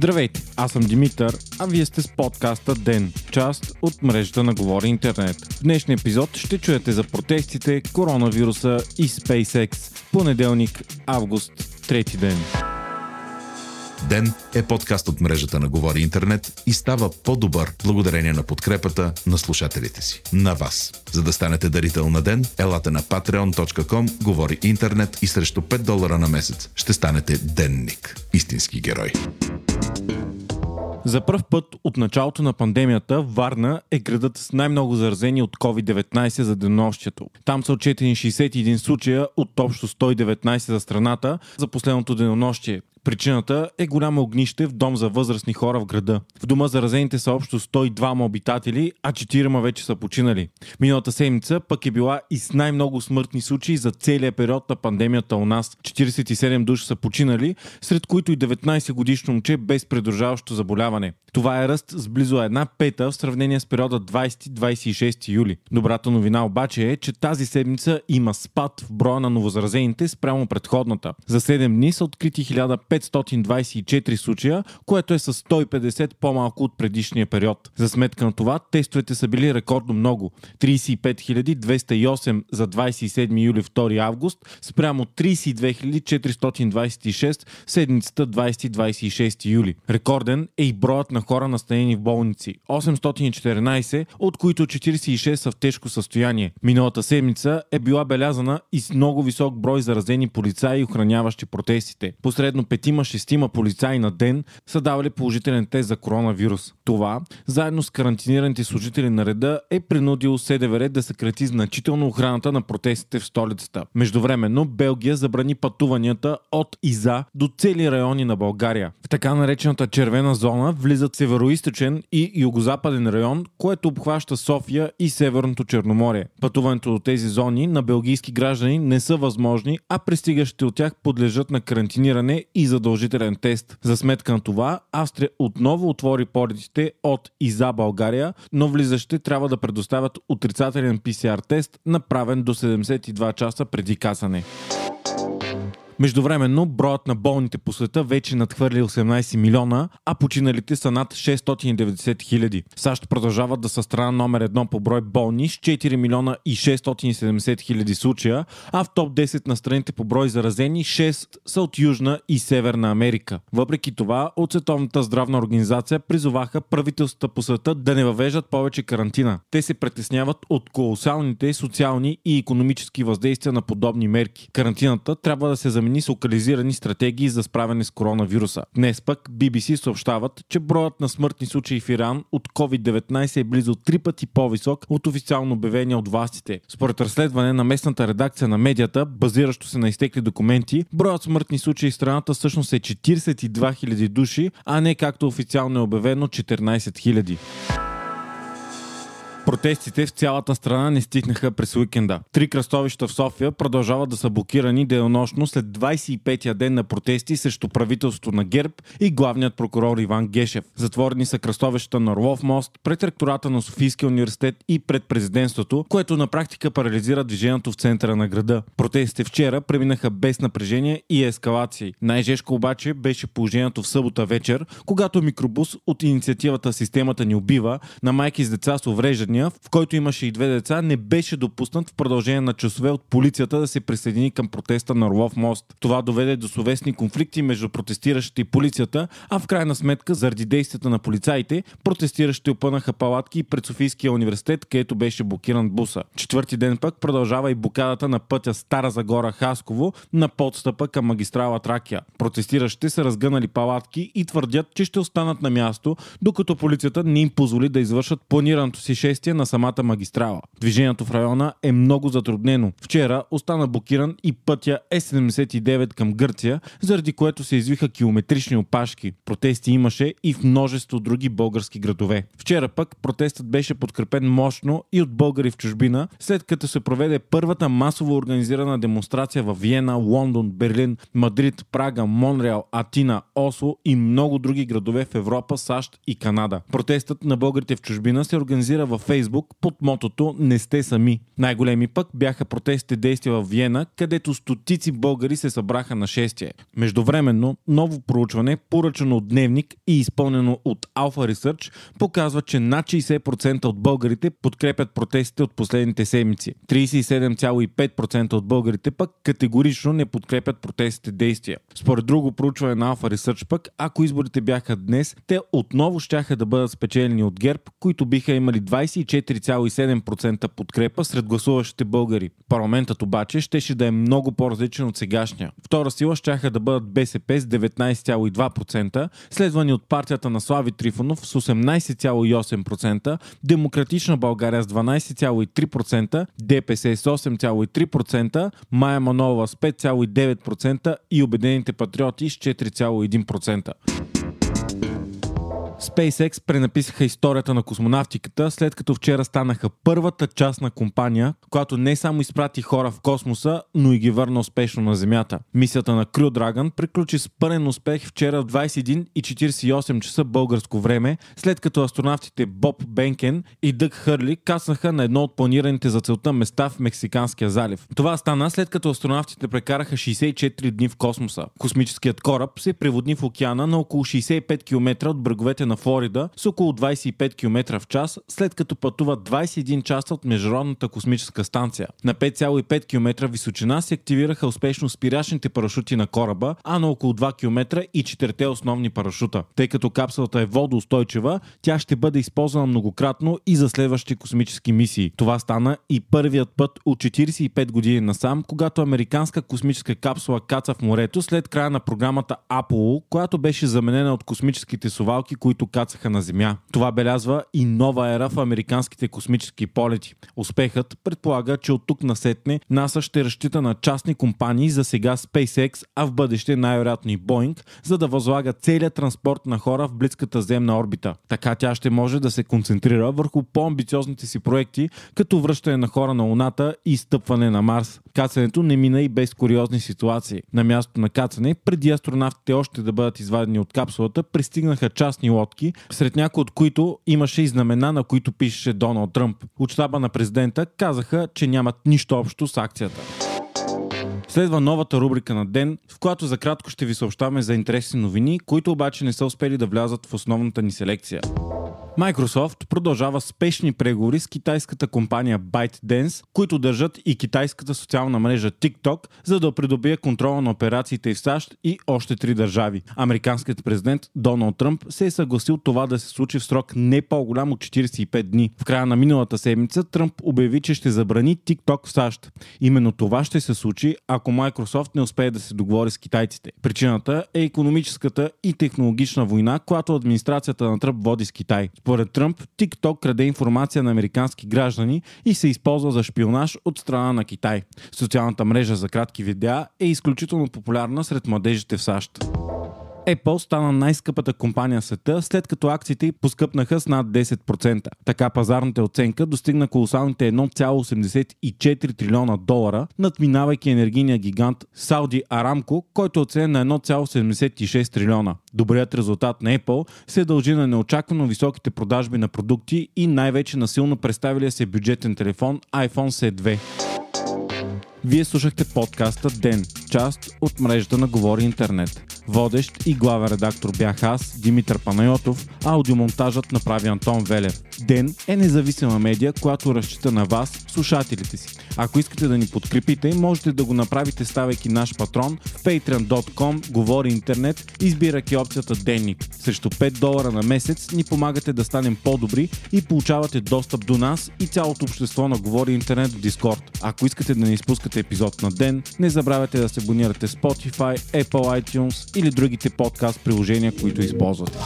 Здравейте, аз съм Димитър, а вие сте с подкаста ДЕН, част от мрежата на Говори Интернет. В днешния епизод ще чуете за протестите, коронавируса и SpaceX. Понеделник, август, трети ден. Ден е подкаст от мрежата на Говори Интернет и става по-добър благодарение на подкрепата на слушателите си. На вас. За да станете дарител на Ден, елате на patreon.com, Говори Интернет и срещу 5 долара на месец ще станете денник. Истински герой. За първ път от началото на пандемията Варна е градът с най-много заразени от COVID-19 за денонощието. Там са отчетени 61 случая от общо 119 за страната за последното денонощие. Причината е голямо огнище в дом за възрастни хора в града. В дома заразените са общо 102 обитатели, а 4 вече са починали. Миналата седмица пък е била и с най-много смъртни случаи за целия период на пандемията у нас. 47 души са починали, сред които и 19 годишно момче без придружаващо заболяване. Това е ръст с близо една пета в сравнение с периода 20-26 юли. Добрата новина обаче е, че тази седмица има спад в броя на новозаразените спрямо предходната. За 7 дни са открити 524 случая, което е с 150 по-малко от предишния период. За сметка на това, тестовете са били рекордно много. 35 208 за 27 юли 2 август, спрямо 32 426 седмицата 20-26 юли. Рекорден е и броят на хора настанени в болници. 814, от които 46 са в тежко състояние. Миналата седмица е била белязана и с много висок брой заразени полицаи и охраняващи протестите. Посредно петима-шестима полицаи на ден са давали положителен тест за коронавирус. Това, заедно с карантинираните служители на реда, е принудило СДВР да съкрати значително охраната на протестите в столицата. Междувременно Белгия забрани пътуванията от и за до цели райони на България. В така наречената червена зона влизат североисточен и югозападен район, което обхваща София и Северното Черноморие. Пътуването до тези зони на белгийски граждани не са възможни, а пристигащите от тях подлежат на карантиниране и задължителен тест. За сметка на това, Австрия отново отвори полетите от и за България, но влизащите трябва да предоставят отрицателен PCR тест, направен до 72 часа преди касане. Междувременно, броят на болните по света вече надхвърли 18 милиона, а починалите са над 690 хиляди. САЩ продължават да са страна номер едно по брой болни с 4 милиона и 670 хиляди случая, а в топ 10 на страните по брой заразени 6 са от Южна и Северна Америка. Въпреки това, от Световната здравна организация призоваха правителствата по света да не въвеждат повече карантина. Те се притесняват от колосалните социални и економически въздействия на подобни мерки. Карантината трябва да се замени замени с локализирани стратегии за справяне с коронавируса. Днес пък BBC съобщават, че броят на смъртни случаи в Иран от COVID-19 е близо три пъти по-висок от официално обявения от властите. Според разследване на местната редакция на медията, базиращо се на изтекли документи, броят смъртни случаи в страната всъщност е 42 000 души, а не както официално е обявено 14 000. Протестите в цялата страна не стихнаха през уикенда. Три кръстовища в София продължават да са блокирани денонощно след 25-я ден на протести срещу правителството на ГЕРБ и главният прокурор Иван Гешев. Затворени са кръстовищата на Орлов мост, пред ректората на Софийския университет и пред президентството, което на практика парализира движението в центъра на града. Протестите вчера преминаха без напрежение и ескалации. Най-жешко обаче беше положението в събота вечер, когато микробус от инициативата Системата ни убива на майки с деца с увреждания Калифорния, в който имаше и две деца, не беше допуснат в продължение на часове от полицията да се присъедини към протеста на Орлов мост. Това доведе до словесни конфликти между протестиращите и полицията, а в крайна сметка, заради действията на полицаите, протестиращите опънаха палатки пред Софийския университет, където беше блокиран буса. Четвърти ден пък продължава и блокадата на пътя Стара Загора Хасково на подстъпа към магистрала Тракия. Протестиращите са разгънали палатки и твърдят, че ще останат на място, докато полицията не им позволи да извършат планираното си 6 действие на самата магистрала. Движението в района е много затруднено. Вчера остана блокиран и пътя Е79 към Гърция, заради което се извиха километрични опашки. Протести имаше и в множество други български градове. Вчера пък протестът беше подкрепен мощно и от българи в чужбина, след като се проведе първата масово организирана демонстрация в Виена, Лондон, Берлин, Мадрид, Прага, Монреал, Атина, Осло и много други градове в Европа, САЩ и Канада. Протестът на българите в чужбина се организира в Фейсбук под мотото Не сте сами. Най-големи пък бяха протестите действия в Виена, където стотици българи се събраха на шестие. Междувременно, ново проучване, поръчано от Дневник и изпълнено от Alpha Research, показва, че над 60% от българите подкрепят протестите от последните седмици. 37,5% от българите пък категорично не подкрепят протестите действия. Според друго проучване на Alpha Research пък, ако изборите бяха днес, те отново щяха да бъдат спечелени от ГЕРБ, които биха имали 24,7% подкрепа сред гласуващите българи. Парламентът обаче щеше да е много по-различен от сегашния. Втора сила щяха да бъдат БСП с 19,2%, следвани от партията на Слави Трифонов с 18,8%, Демократична България с 12,3%, ДПС с 8,3%, Майя Манова с 5,9% и Обединените патриоти с 4,1%. SpaceX пренаписаха историята на космонавтиката, след като вчера станаха първата частна компания, която не само изпрати хора в космоса, но и ги върна успешно на Земята. Мисията на Crew Dragon приключи с пълен успех вчера в 21.48 часа българско време, след като астронавтите Боб Бенкен и Дъг Хърли каснаха на едно от планираните за целта места в Мексиканския залив. Това стана след като астронавтите прекараха 64 дни в космоса. Космическият кораб се преводни в океана на около 65 км от бреговете на Флорида с около 25 км в час, след като пътува 21 часа от Международната космическа станция. На 5,5 км височина се активираха успешно спирачните парашути на кораба, а на около 2 км и четирите основни парашута. Тъй като капсулата е водоустойчива, тя ще бъде използвана многократно и за следващи космически мисии. Това стана и първият път от 45 години насам, когато американска космическа капсула каца в морето след края на програмата Apollo, която беше заменена от космическите сувалки, които които кацаха на Земя. Това белязва и нова ера в американските космически полети. Успехът предполага, че от тук насетне НАСА ще разчита на частни компании за сега SpaceX, а в бъдеще най-вероятно и Boeing, за да възлага целият транспорт на хора в близката земна орбита. Така тя ще може да се концентрира върху по-амбициозните си проекти, като връщане на хора на Луната и стъпване на Марс. Кацането не мина и без куриозни ситуации. На мястото на кацане, преди астронавтите още да бъдат извадени от капсулата, пристигнаха частни лодки, сред някои от които имаше и знамена, на които пишеше Доналд Тръмп. От щаба на президента казаха, че нямат нищо общо с акцията. Следва новата рубрика на ден, в която за кратко ще ви съобщаваме за интересни новини, които обаче не са успели да влязат в основната ни селекция. Microsoft продължава спешни преговори с китайската компания ByteDance, които държат и китайската социална мрежа TikTok, за да придобие контрола на операциите в САЩ и още три държави. Американският президент Доналд Тръмп се е съгласил това да се случи в срок не по-голям от 45 дни. В края на миналата седмица Тръмп обяви, че ще забрани TikTok в САЩ. Именно това ще се случи, ако Microsoft не успее да се договори с китайците. Причината е економическата и технологична война, която администрацията на Тръмп води с Китай. Според Тръмп, TikTok краде информация на американски граждани и се използва за шпионаж от страна на Китай. Социалната мрежа за кратки видеа е изключително популярна сред младежите в САЩ. Apple стана най-скъпата компания в света, след като акциите поскъпнаха с над 10%. Така пазарната оценка достигна колосалните 1,84 трилиона долара, надминавайки енергийния гигант Saudi Aramco, който е оценен на 1,76 трилиона. Добрият резултат на Apple се дължи на неочаквано високите продажби на продукти и най-вече на силно представилия се бюджетен телефон iPhone C2. Вие слушахте подкаста Ден, част от мрежата на Говори Интернет. Водещ и главен редактор бях аз, Димитър Панайотов, аудиомонтажът направи Антон Велев. Ден е независима медия, която разчита на вас, слушателите си. Ако искате да ни подкрепите, можете да го направите ставайки наш патрон в patreon.com, говори интернет, избирайки опцията Денник. Срещу 5 долара на месец ни помагате да станем по-добри и получавате достъп до нас и цялото общество на Говори интернет в Дискорд. Ако искате да не изпускате епизод на ден, не забравяйте да се абонирате Spotify, Apple iTunes или другите подкаст приложения, които използвате.